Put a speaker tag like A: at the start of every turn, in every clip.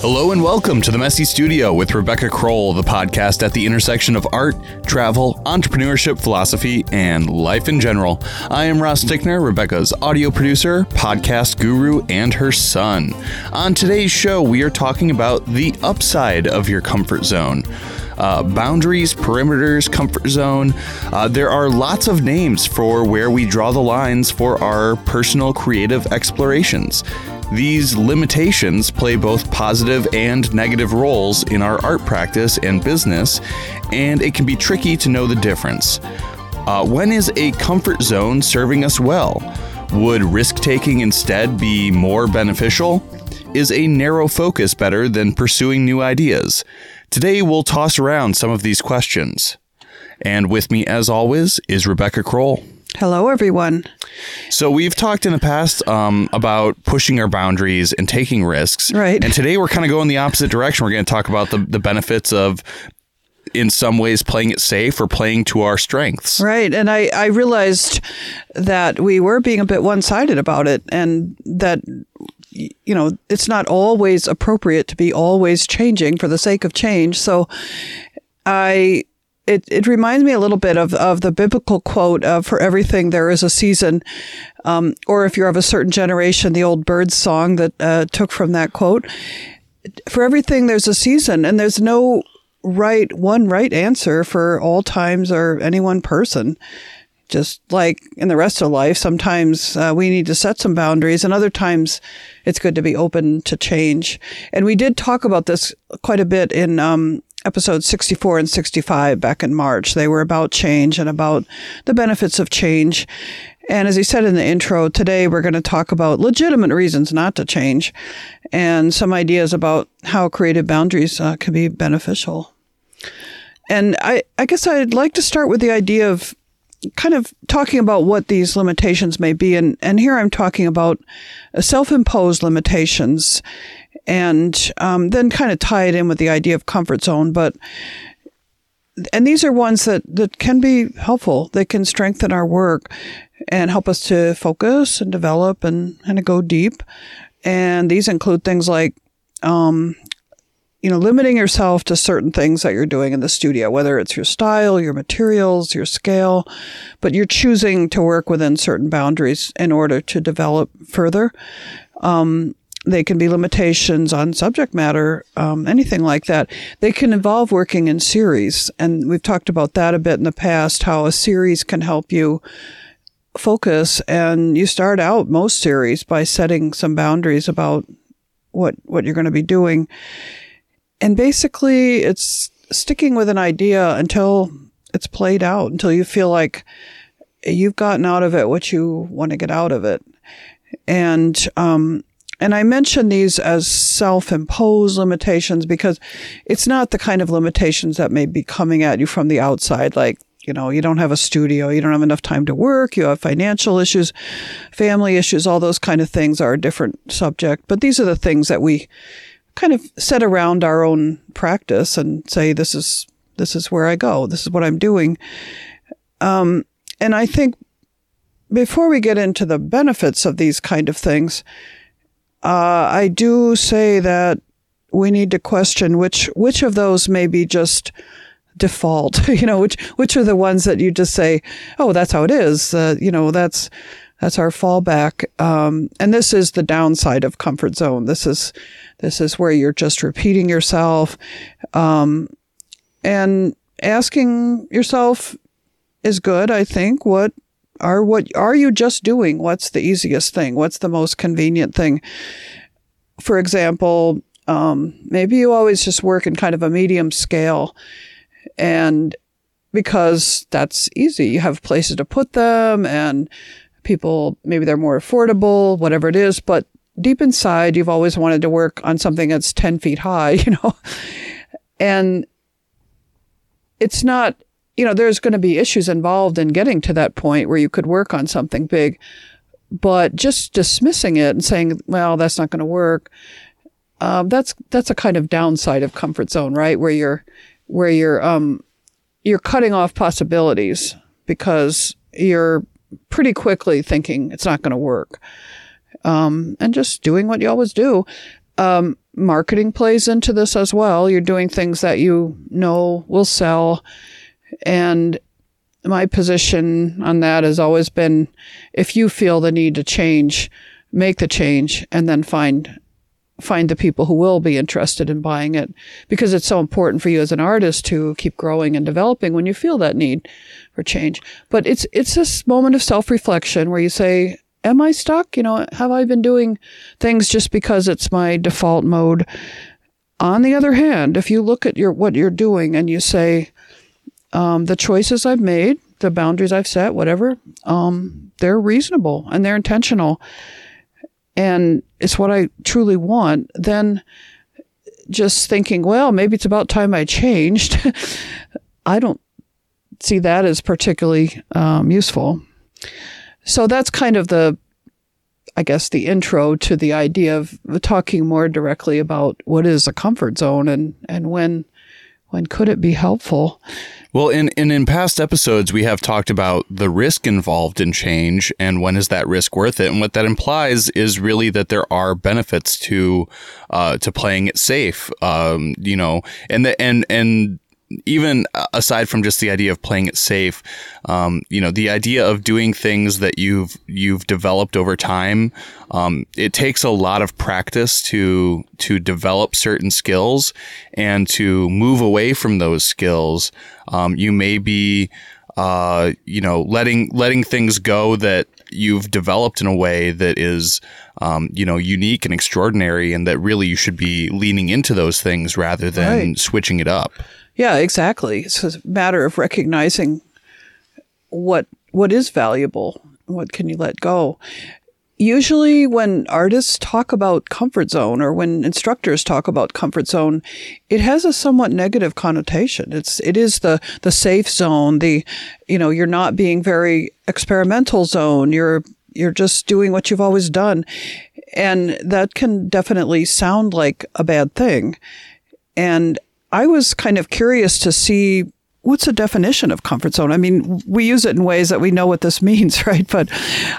A: Hello and welcome to the Messy Studio with Rebecca Crowell, the podcast at the intersection of art, travel, entrepreneurship, philosophy, and life in general. I am Ross Tickner, Rebecca's audio producer, podcast guru, and her son. On today's show, we are talking about the upside of your comfort zone. Uh, boundaries, perimeters, comfort zone. Uh, there are lots of names for where we draw the lines for our personal creative explorations. These limitations play both positive and negative roles in our art practice and business, and it can be tricky to know the difference. Uh, when is a comfort zone serving us well? Would risk taking instead be more beneficial? Is a narrow focus better than pursuing new ideas? Today we'll toss around some of these questions. And with me, as always, is Rebecca Crowell.
B: Hello, everyone.
A: So we've talked in the past um, about pushing our boundaries and taking risks.
B: Right.
A: And today we're kind of going the opposite direction. We're going to talk about the, the benefits of, in some ways, playing it safe or playing to our strengths.
B: Right. And I, I realized that we were being a bit one sided about it and that you know, it's not always appropriate to be always changing for the sake of change. So I it, it reminds me a little bit of, of the biblical quote of for everything there is a season. Um, or if you're of a certain generation, the old bird song that uh, took from that quote. For everything there's a season and there's no right, one right answer for all times or any one person. Just like in the rest of life, sometimes uh, we need to set some boundaries and other times it's good to be open to change. And we did talk about this quite a bit in, um, episodes 64 and 65 back in March. They were about change and about the benefits of change. And as he said in the intro, today we're going to talk about legitimate reasons not to change and some ideas about how creative boundaries uh, can be beneficial. And I, I guess I'd like to start with the idea of kind of talking about what these limitations may be. And, and here I'm talking about self imposed limitations and um, then kind of tie it in with the idea of comfort zone. But and these are ones that, that can be helpful. They can strengthen our work and help us to focus and develop and kind of go deep. And these include things like, um, you know, limiting yourself to certain things that you're doing in the studio, whether it's your style, your materials, your scale, but you're choosing to work within certain boundaries in order to develop further. Um, they can be limitations on subject matter, um, anything like that. They can involve working in series. And we've talked about that a bit in the past, how a series can help you focus. And you start out most series by setting some boundaries about what, what you're going to be doing. And basically, it's sticking with an idea until it's played out, until you feel like you've gotten out of it what you want to get out of it. And, um, and I mention these as self-imposed limitations because it's not the kind of limitations that may be coming at you from the outside, like, you know, you don't have a studio, you don't have enough time to work, you have financial issues, family issues, all those kind of things are a different subject. But these are the things that we kind of set around our own practice and say, this is, this is where I go. This is what I'm doing. Um, and I think before we get into the benefits of these kind of things, uh, I do say that we need to question which which of those may be just default. you know, which which are the ones that you just say, "Oh, that's how it is." Uh, you know, that's that's our fallback. Um, and this is the downside of comfort zone. This is this is where you're just repeating yourself, um, and asking yourself is good. I think what are what are you just doing? What's the easiest thing? What's the most convenient thing? For example, um, maybe you always just work in kind of a medium scale, and because that's easy, you have places to put them, and people maybe they're more affordable, whatever it is. But deep inside, you've always wanted to work on something that's ten feet high, you know, and it's not you know, there's going to be issues involved in getting to that point where you could work on something big. But just dismissing it and saying, well, that's not going to work, um, that's that's a kind of downside of comfort zone, right? Where you're where you're um, you're cutting off possibilities because you're pretty quickly thinking it's not going to work, um, and just doing what you always do. Um, marketing plays into this as well. You're doing things that you know will sell. And my position on that has always been if you feel the need to change, make the change and then find find the people who will be interested in buying it because it's so important for you as an artist to keep growing and developing when you feel that need for change. But it's it's this moment of self-reflection where you say, am I stuck? You know, have I been doing things just because it's my default mode? On the other hand, if you look at your what you're doing and you say, um, the choices I've made, the boundaries I've set, whatever, um, they're reasonable and they're intentional. And it's what I truly want, then just thinking, well, maybe it's about time I changed, I don't see that as particularly um, useful. So that's kind of the, I guess, the intro to the idea of talking more directly about what is a comfort zone and, and when when could it be helpful?
A: Well, in, in, in past episodes, we have talked about the risk involved in change and when is that risk worth it. And what that implies is really that there are benefits to uh, to playing it safe. Um, you know, and the and and even aside from just the idea of playing it safe, um, you know, the idea of doing things that you've you've developed over time, um, it takes a lot of practice to to develop certain skills and to move away from those skills. Um, you may be, uh, you know, letting letting things go that you've developed in a way that is, um, you know, unique and extraordinary, and that really you should be leaning into those things rather than right. switching it up.
B: Yeah, exactly. It's a matter of recognizing what what is valuable, what can you let go. Usually when artists talk about comfort zone or when instructors talk about comfort zone, it has a somewhat negative connotation. It's it is the the safe zone, the you know, you're not being very experimental zone. You're you're just doing what you've always done. And that can definitely sound like a bad thing. And I was kind of curious to see what's the definition of comfort zone? I mean, we use it in ways that we know what this means, right? But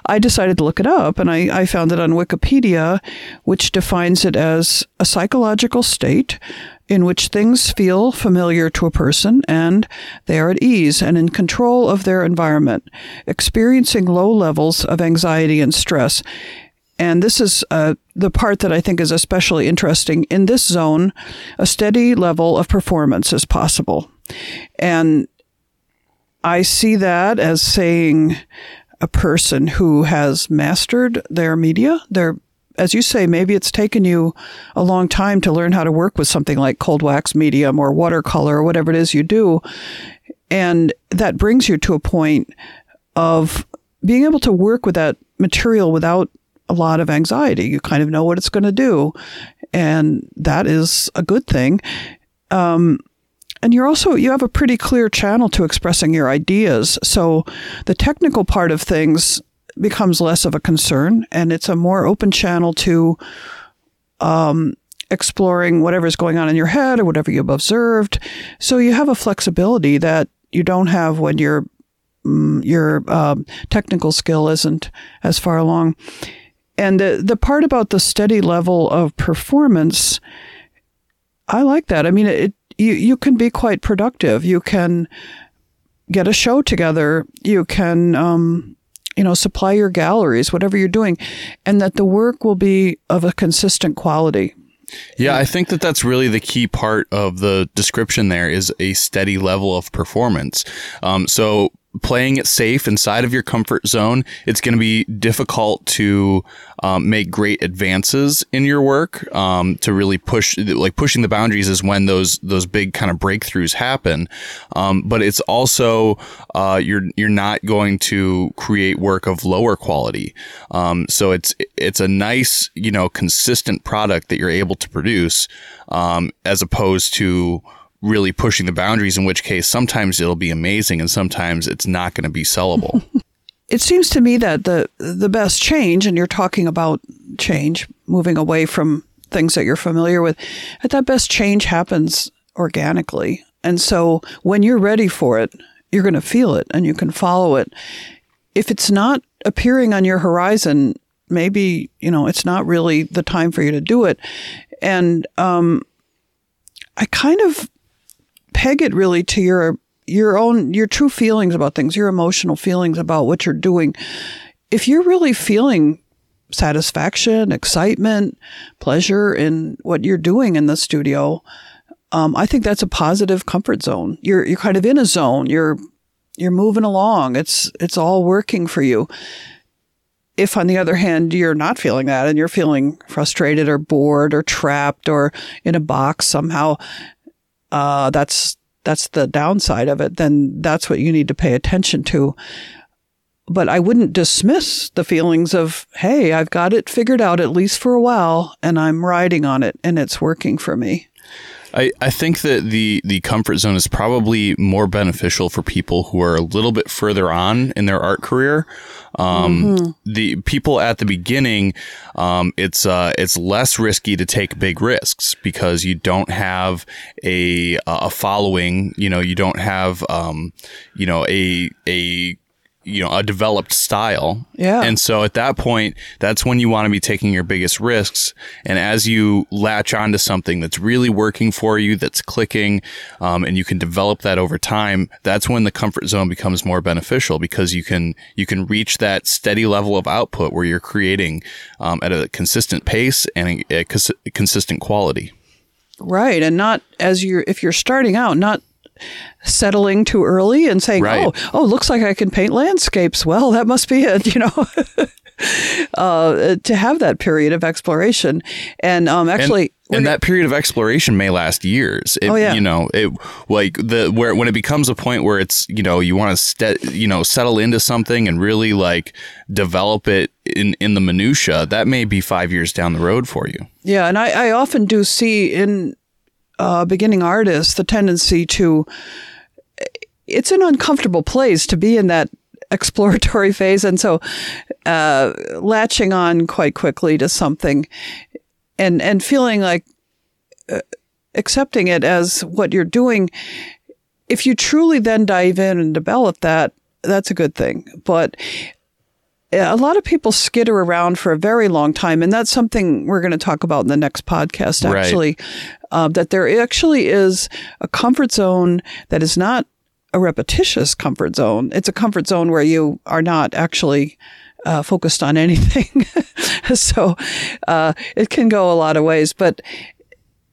B: I decided to look it up and I, I, found it on Wikipedia, which defines it as a psychological state in which things feel familiar to a person and they are at ease and in control of their environment, experiencing low levels of anxiety and stress. And this is uh, the part that I think is especially interesting. In this zone, a steady level of performance is possible. And I see that as saying a person who has mastered their media, their as you say, maybe it's taken you a long time to learn how to work with something like cold wax medium or watercolor or whatever it is you do. And that brings you to a point of being able to work with that material without a lot of anxiety. You kind of know what it's going to do. And that is a good thing. Um, and you're also, you have a pretty clear channel to expressing your ideas. So the technical part of things becomes less of a concern and it's a more open channel to, um, exploring whatever's going on in your head or whatever you've observed. So you have a flexibility that you don't have when your mm, your um, technical skill isn't as far along. And the, the part about the steady level of performance, I like that. I mean, it, you, you can be quite productive. You can get a show together. You can, um, you know, supply your galleries, whatever you're doing, and that the work will be of a consistent quality.
A: Yeah, I think that that's really the key part of the description there is a steady level of performance. Um, so playing it safe inside of your comfort zone, it's going to be difficult to um, make great advances in your work. Um, to really push, like pushing the boundaries, is when those those big kind of breakthroughs happen. Um, but it's also uh, you're you're not going to create work of lower quality. Um, so it's it's a nice you know consistent product that you're able to produce um, as opposed to really pushing the boundaries, in which case sometimes it'll be amazing and sometimes it's not going to be sellable.
B: it seems to me that the the best change, and you're talking about change, moving away from things that you're familiar with, that that best change happens organically. And so when you're ready for it, you're going to feel it and you can follow it. If it's not appearing on your horizon, maybe you know it's not really the time for you to do it and um, i kind of peg it really to your your own your true feelings about things your emotional feelings about what you're doing if you're really feeling satisfaction excitement pleasure in what you're doing in the studio um, I think that's a positive comfort zone. You're you're kind of in a zone. You're you're moving along. It's it's all working for you if on the other hand you're not feeling that and you're feeling frustrated or bored or trapped or in a box somehow uh, that's that's the downside of it then that's what you need to pay attention to but I wouldn't dismiss the feelings of, hey, I've got it figured out at least for a while and I'm riding on it and it's working for me.
A: I, I think that the, the comfort zone is probably more beneficial for people who are a little bit further on in their art career. Um, mm-hmm. The people at the beginning, um, it's uh, it's less risky to take big risks because you don't have a a following. You know, you don't have um, you know a a you know a developed style.
B: Yeah.
A: And so at that point that's when you want to be taking your biggest risks. And as you latch onto something that's really working for you that's clicking um, and you can develop that over time that's when the comfort zone becomes more beneficial because you can you can reach that steady level of output where you're creating um, at a consistent pace and a, a cons- consistent quality.
B: Right and not as you're if you're starting out not settling too early and saying,
A: right.
B: "Oh, oh, looks like I can paint landscapes." Well, that must be it, you know. uh, to have that period of exploration, and um, actually,
A: and, and that period of exploration may last years. It,
B: oh yeah,
A: you know, it like the where when it becomes a point where it's you know you want to ste- you know settle into something and really like develop it in in the minutia. That may be five years down the road for you.
B: Yeah, and I, I often do see in uh, beginning artists the tendency to it's an uncomfortable place to be in that exploratory phase. And so uh, latching on quite quickly to something and and feeling like uh, accepting it as what you're doing if you truly then dive in and develop that that's a good thing. But a lot of people skitter around for a very long time, and that's something we're going to talk about in the next podcast. Actually, right. uh, that there actually is a comfort zone that is not a repetitious comfort zone. It's a comfort zone where you are not actually uh, focused on anything. so uh, it can go a lot of ways, but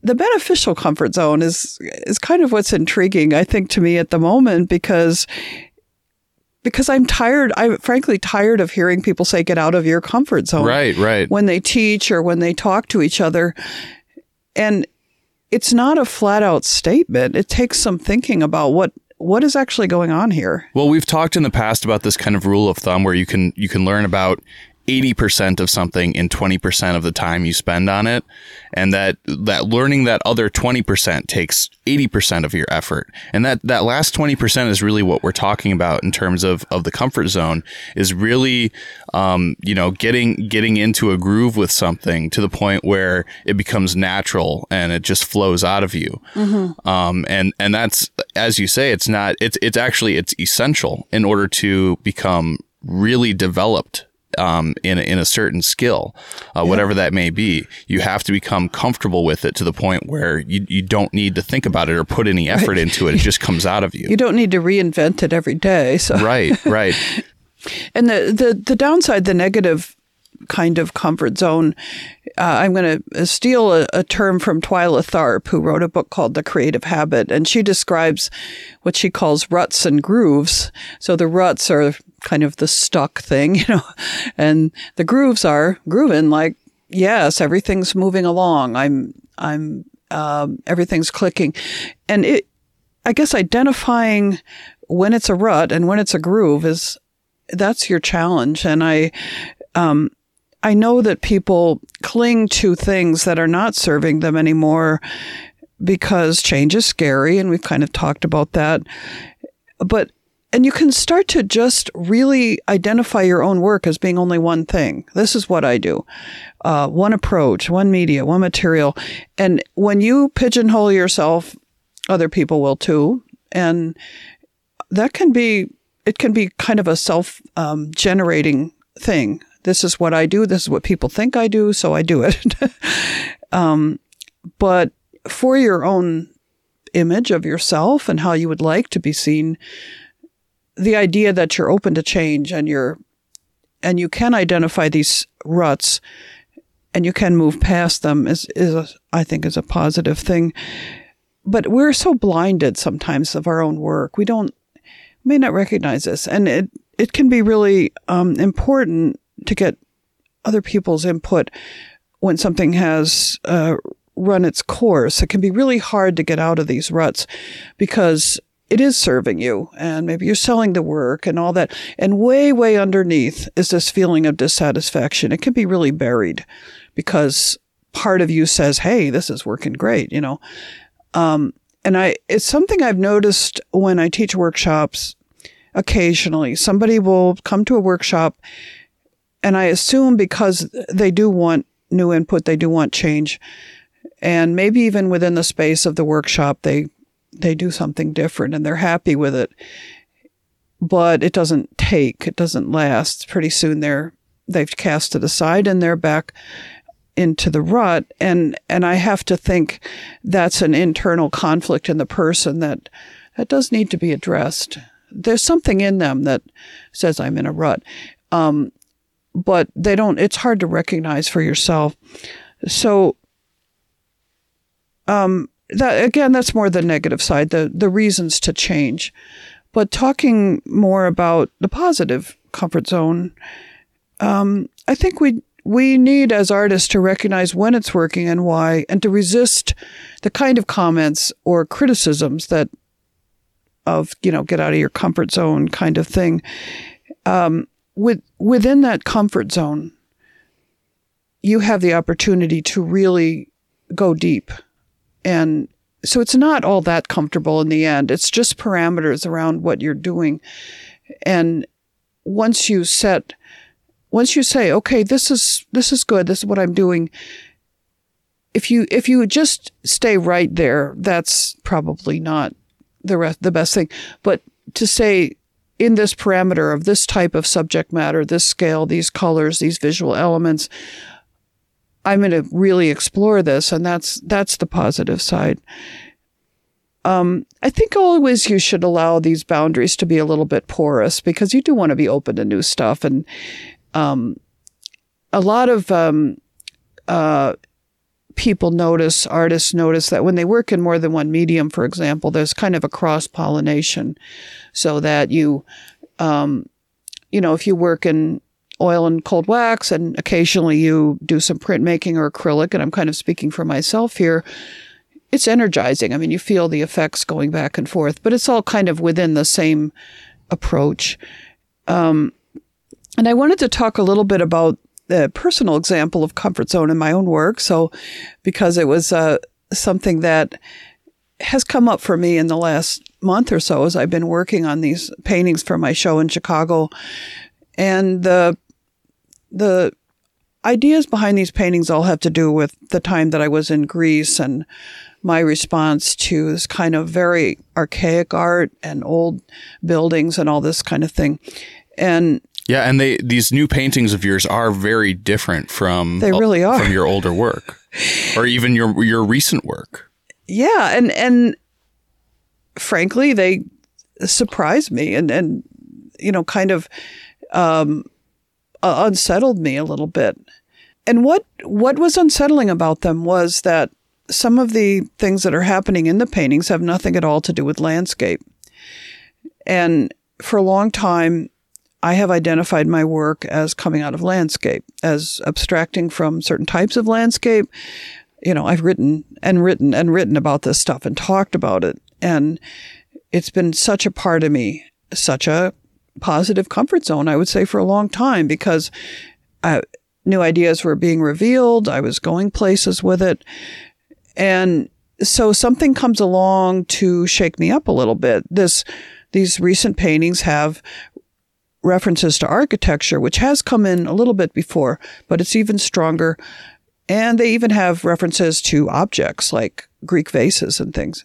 B: the beneficial comfort zone is is kind of what's intriguing, I think, to me at the moment because because I'm tired. I'm frankly tired of hearing people say, get out of your comfort zone.
A: Right, right.
B: When they teach or when they talk to each other. And it's not a flat out statement. It takes some thinking about what what is actually going on here.
A: Well, we've talked in the past about this kind of rule of thumb where you can you can learn about 80% of something in 20% of the time you spend on it. And that that learning that other 20% takes 80% of your effort. And that that last 20% is really what we're talking about in terms of of the comfort zone is really um, you know getting getting into a groove with something to the point where it becomes natural and it just flows out of you. Mm-hmm. um, and and that's as you say it's not it's it's actually it's essential in order to become really developed um, in, in a certain skill, uh, yeah. whatever that may be. You have to become comfortable with it to the point where you, you don't need to think about it or put any effort right. into it. It just comes out of you.
B: You don't need to reinvent it every day. So
A: right, right.
B: and the, the, the downside, the negative kind of comfort zone. Uh, I'm going to steal a, a, term from Twyla Tharp, who wrote a book called The Creative Habit, and she describes what she calls ruts and grooves. So the ruts are kind of the stuck thing, you know, and the grooves are grooving like, yes, everything's moving along. I'm, I'm, um, everything's clicking. And it, I guess identifying when it's a rut and when it's a groove is, that's your challenge. And I, um, I know that people cling to things that are not serving them anymore because change is scary. And we've kind of talked about that. But and you can start to just really identify your own work as being only one thing. This is what I do. Uh, one approach, one media, one material. And when you pigeonhole yourself, other people will too. And that can be, it can be kind of a self um, generating thing this is what I do. This is what people think I do. So I do it. um, but for your own image of yourself and how you would like to be seen, the idea that you're open to change and you're, and you can identify these ruts and you can move past them is, is a, I think is a positive thing. But we're so blinded sometimes of our own work. We don't, may not recognize this. And it, it can be really um, important to get other people's input when something has uh, run its course. It can be really hard to get out of these ruts because it is serving you and maybe you're selling the work and all that. And way, way underneath is this feeling of dissatisfaction. It can be really buried because part of you says, Hey, this is working great, you know. Um, and I, it's something I've noticed when I teach workshops occasionally. Somebody will come to a workshop and I assume because they do want new input, they do want change. And maybe even within the space of the workshop, they, they do something different and they're happy with it. But it doesn't take, it doesn't last. Pretty soon they're, they've cast it aside and they're back into the rut and and I have to think that's an internal conflict in the person that that does need to be addressed. There's something in them that says I'm in a rut. Um, but they don't it's hard to recognize for yourself. So um that again that's more the negative side, the the reasons to change. But talking more about the positive comfort zone, um, I think we we need as artists to recognize when it's working and why, and to resist the kind of comments or criticisms that of you know get out of your comfort zone kind of thing. Um, with within that comfort zone, you have the opportunity to really go deep, and so it's not all that comfortable in the end. It's just parameters around what you're doing, and once you set once you say, okay, this is, this is good. This is what I'm doing. If you, if you just stay right there, that's probably not the rest, the best thing. But to say in this parameter of this type of subject matter, this scale, these colors, these visual elements, I'm going to really explore this. And that's, that's the positive side. Um, I think always you should allow these boundaries to be a little bit porous because you do want to be open to new stuff and um, a lot of um, uh, people notice, artists notice that when they work in more than one medium, for example, there's kind of a cross pollination, so that you, um, you know, if you work in oil and cold wax, and occasionally you do some printmaking or acrylic, and I'm kind of speaking for myself here. It's energizing. I mean, you feel the effects going back and forth, but it's all kind of within the same approach. Um, and I wanted to talk a little bit about the personal example of comfort zone in my own work. So, because it was uh, something that has come up for me in the last month or so as I've been working on these paintings for my show in Chicago, and the the ideas behind these paintings all have to do with the time that I was in Greece and my response to this kind of very archaic art and old buildings and all this kind of thing. And
A: yeah, and they these new paintings of yours are very different from
B: they really are
A: from your older work, or even your your recent work.
B: Yeah, and and frankly, they surprised me and and you know kind of um, uh, unsettled me a little bit. And what what was unsettling about them was that some of the things that are happening in the paintings have nothing at all to do with landscape. And for a long time, I have identified my work as coming out of landscape, as abstracting from certain types of landscape. You know, I've written and written and written about this stuff and talked about it. And it's been such a part of me, such a positive comfort zone, I would say, for a long time because I, new ideas were being revealed. I was going places with it. And so something comes along to shake me up a little bit. This, these recent paintings have references to architecture, which has come in a little bit before, but it's even stronger. And they even have references to objects like Greek vases and things.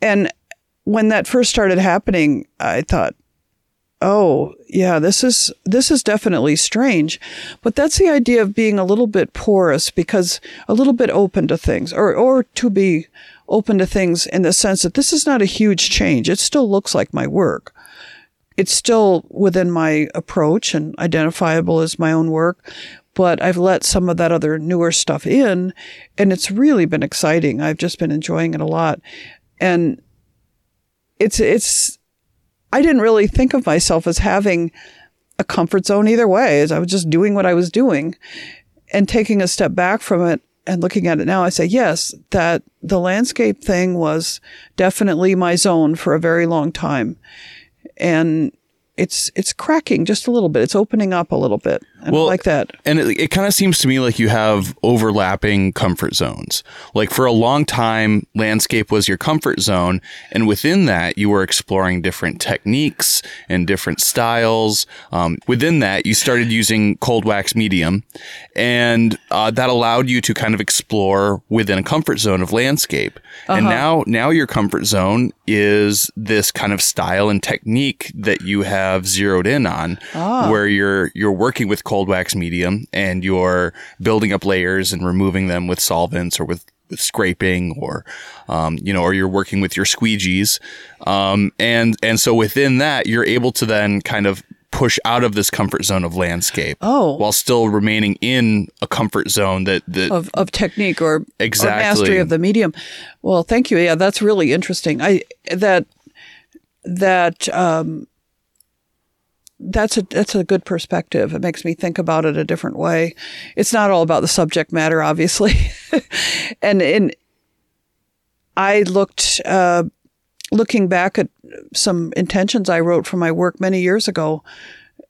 B: And when that first started happening, I thought, oh yeah this is this is definitely strange but that's the idea of being a little bit porous because a little bit open to things or or to be open to things in the sense that this is not a huge change. It still looks like my work. It's still within my approach and identifiable as my own work but I've let some of that other newer stuff in and it's really been exciting. I've just been enjoying it a lot. And it's it's I didn't really think of myself as having a comfort zone either way, as I was just doing what I was doing and taking a step back from it and looking at it now, I say, yes, that the landscape thing was definitely my zone for a very long time. And it's it's cracking just a little bit. It's opening up a little bit. I like that.
A: And it, it kind of seems to me like you have overlapping comfort zones. Like for a long time, landscape was your comfort zone, and within that, you were exploring different techniques and different styles. Um, within that, you started using cold wax medium, and uh, that allowed you to kind of explore within a comfort zone of landscape. And now, now your comfort zone is this kind of style and technique that you have zeroed in on, where you're you're working with cold wax medium and you're building up layers and removing them with solvents or with, with scraping or um, you know or you're working with your squeegees um, and and so within that you're able to then kind of push out of this comfort zone of landscape
B: Oh.
A: while still remaining in a comfort zone that that
B: of, of technique or, or
A: Exactly.
B: mastery of the medium. Well, thank you. Yeah, that's really interesting. I that that um, that's a that's a good perspective. It makes me think about it a different way. It's not all about the subject matter, obviously, and in I looked uh, looking back at some intentions I wrote for my work many years ago.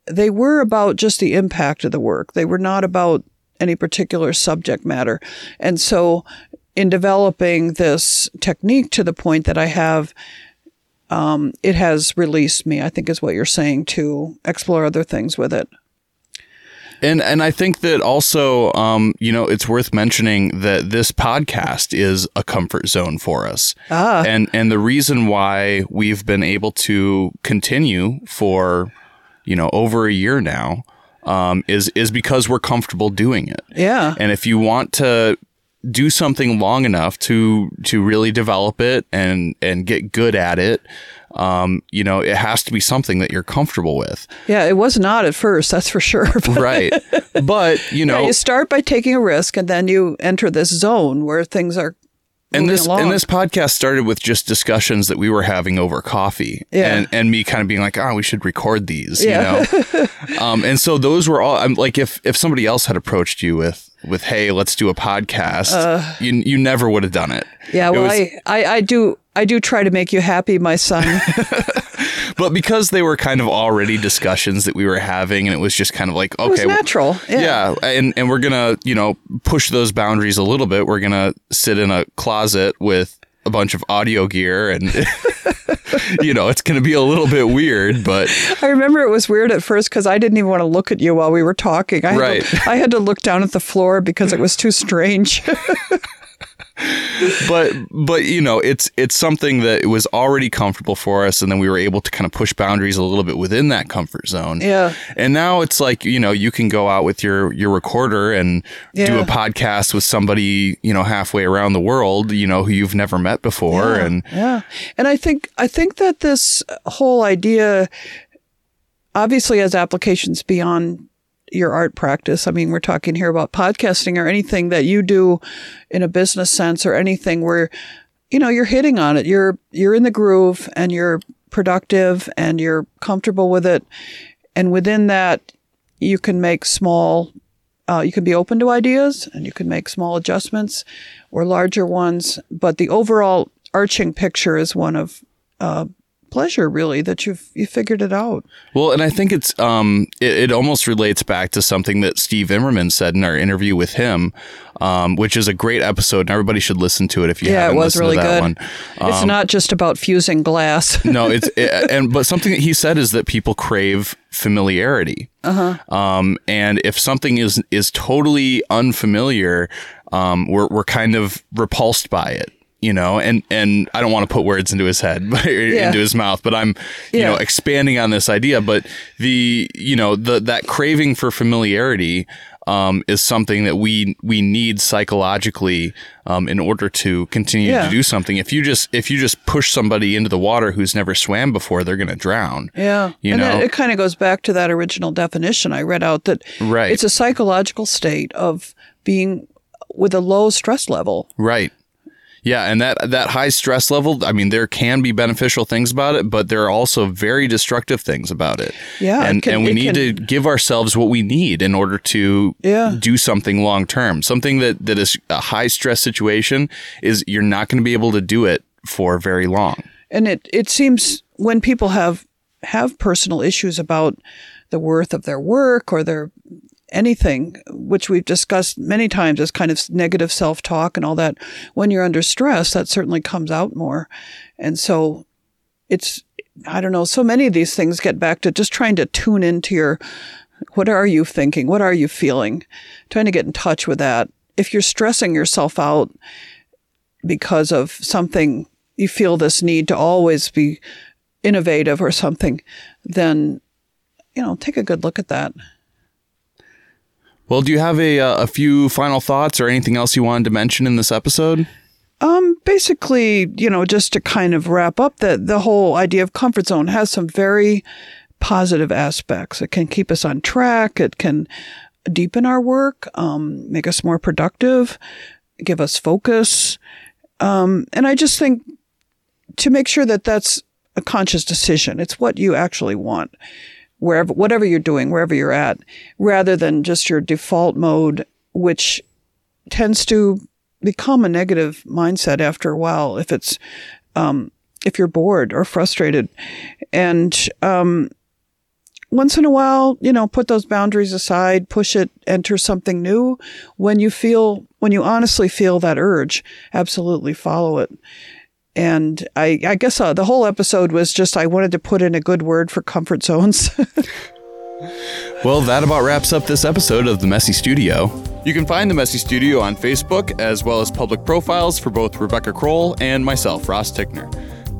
B: They were about just the impact of the work. They were not about any particular subject matter. And so, in developing this technique to the point that I have, um, it has released me, I think is what you're saying, to explore other things with it.
A: And and I think that also, um, you know, it's worth mentioning that this podcast is a comfort zone for us.
B: Ah.
A: And and the reason why we've been able to continue for, you know, over a year now, um, is is because we're comfortable doing it.
B: Yeah.
A: And if you want to do something long enough to to really develop it and and get good at it, um, you know, it has to be something that you're comfortable with.
B: Yeah, it was not at first, that's for sure.
A: Right. but, you know,
B: yeah, you start by taking a risk and then you enter this zone where things are
A: and this
B: along.
A: and this podcast started with just discussions that we were having over coffee
B: Yeah.
A: and and me kind of being like oh we should record these
B: Yeah.
A: you know um and so those were all i'm like if if somebody else had approached you with with hey let's do a podcast you you never would have done it
B: Uh. Yeah,
A: It
B: well,
A: was-
B: I, I, I do I do try to make you happy, my son.
A: but because they were kind of already discussions that we were having and it was just kind of like
B: It was
A: okay
B: natural. Yeah.
A: yeah and and we're gonna you know push those boundaries a little bit we're gonna sit in a closet with a bunch of audio gear and you know it's gonna be a little bit weird but
B: I remember it was weird at first because I didn't even want to look at you while we were talking. I had
A: Right.
B: To, I had to look down at the floor because it was too strange.
A: but but you know it's it's something that was already comfortable for us and then we were able to kind of push boundaries a little bit within that comfort zone.
B: Yeah.
A: and now it's like you know you can go out with your your recorder and do a podcast with somebody you know halfway around the world you know who you've never met before
B: Yeah,
A: and
B: yeah, and I think I think that this whole idea obviously has applications beyond your art practice. I mean, we're talking here about podcasting or anything that you do in a business sense or anything where you know you're hitting on it. You're you're in the groove and you're productive and you're comfortable with it, and within that you can make small. Uh, you can be open to ideas and you can make small adjustments or larger ones, but the overall arching picture is one of uh, pleasure, really, that you've you figured it out.
A: Well, and I think it's um, it, it almost relates back to something that Steve Immerman said in our interview with him, um, which is a great episode, and everybody should listen to it if you
B: Yeah, it
A: haven't
B: was
A: listened
B: really
A: to that
B: good.
A: one.
B: it's
A: Um,
B: not just about fusing glass.
A: no, it's it, and but something that he said is that people crave familiarity. Uh-huh. Um, and if something is is totally unfamiliar, um, we're we're kind of repulsed by it. You know, and and I don't want to put words into his head, but
B: Yeah.
A: into his mouth, but I'm you
B: Yeah.
A: know expanding on this idea. But the you know the that craving for familiarity um, is something that we we need psychologically um, in order to continue
B: Yeah.
A: to do something. If you just if you just push somebody into the water who's never swam before, they're going to drown.
B: Yeah.
A: You
B: and
A: know?
B: that, it kind of goes back to that original definition I read out that
A: Right.
B: it's a psychological state of being with a low stress level.
A: Right. Yeah, and that that high stress level, I mean, there can be beneficial things about it, but there are also very destructive things about it.
B: Yeah,
A: and
B: can-
A: and we need
B: can-
A: to give ourselves what we need in order to
B: Yeah.
A: do something long term. Something that that is a high stress situation is you're not going to be able to do it for very long.
B: And it, it seems when people have have personal issues about the worth of their work or their anything, which we've discussed many times as kind of negative self talk and all that, when you're under stress, that certainly comes out more. And so it's, I don't know, so many of these things get back to just trying to tune into your, what are you thinking? What are you feeling? Trying to get in touch with that. If you're stressing yourself out because of something, you feel this need to always be innovative or something, then, you know, take a good look at that.
A: Well, do you have a uh, a few final thoughts or anything else you wanted to mention in this episode?
B: Um, basically, you know, just to kind of wrap up that the whole idea of comfort zone has some very positive aspects. It can keep us on track. It can deepen our work, um, make us more productive, give us focus. Um, and I just think to make sure that that's a conscious decision. It's what you actually want, wherever, whatever you're doing, wherever you're at, rather than just your default mode, which tends to become a negative mindset after a while if it's um, if you're bored or frustrated. And um, once in a while you know put those boundaries aside push it enter something new. When you feel when you honestly feel that urge absolutely follow it and I, I guess uh, the whole episode was just I wanted to put in a good word for comfort zones.
A: Well, that about wraps up this episode of The Messy Studio. You can find The Messy Studio on Facebook, as well as public profiles for both Rebecca Crowell and myself, Ross Tickner.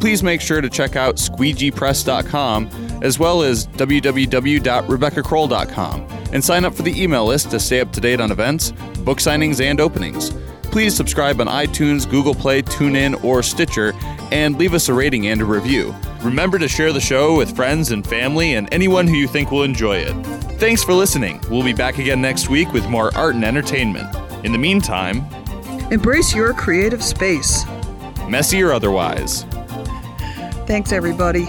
A: Please make sure to check out squeegeepress.com as well as www.rebeccacrowell.com and sign up for the email list to stay up to date on events, book signings, and openings. Please subscribe on iTunes, Google Play, TuneIn, or Stitcher, and leave us a rating and a review. Remember to share the show with friends and family and anyone who you think will enjoy it. Thanks for listening. We'll be back again next week with more art and entertainment. In the meantime,
B: Embrace your creative space.
A: messy or otherwise.
B: Thanks, everybody.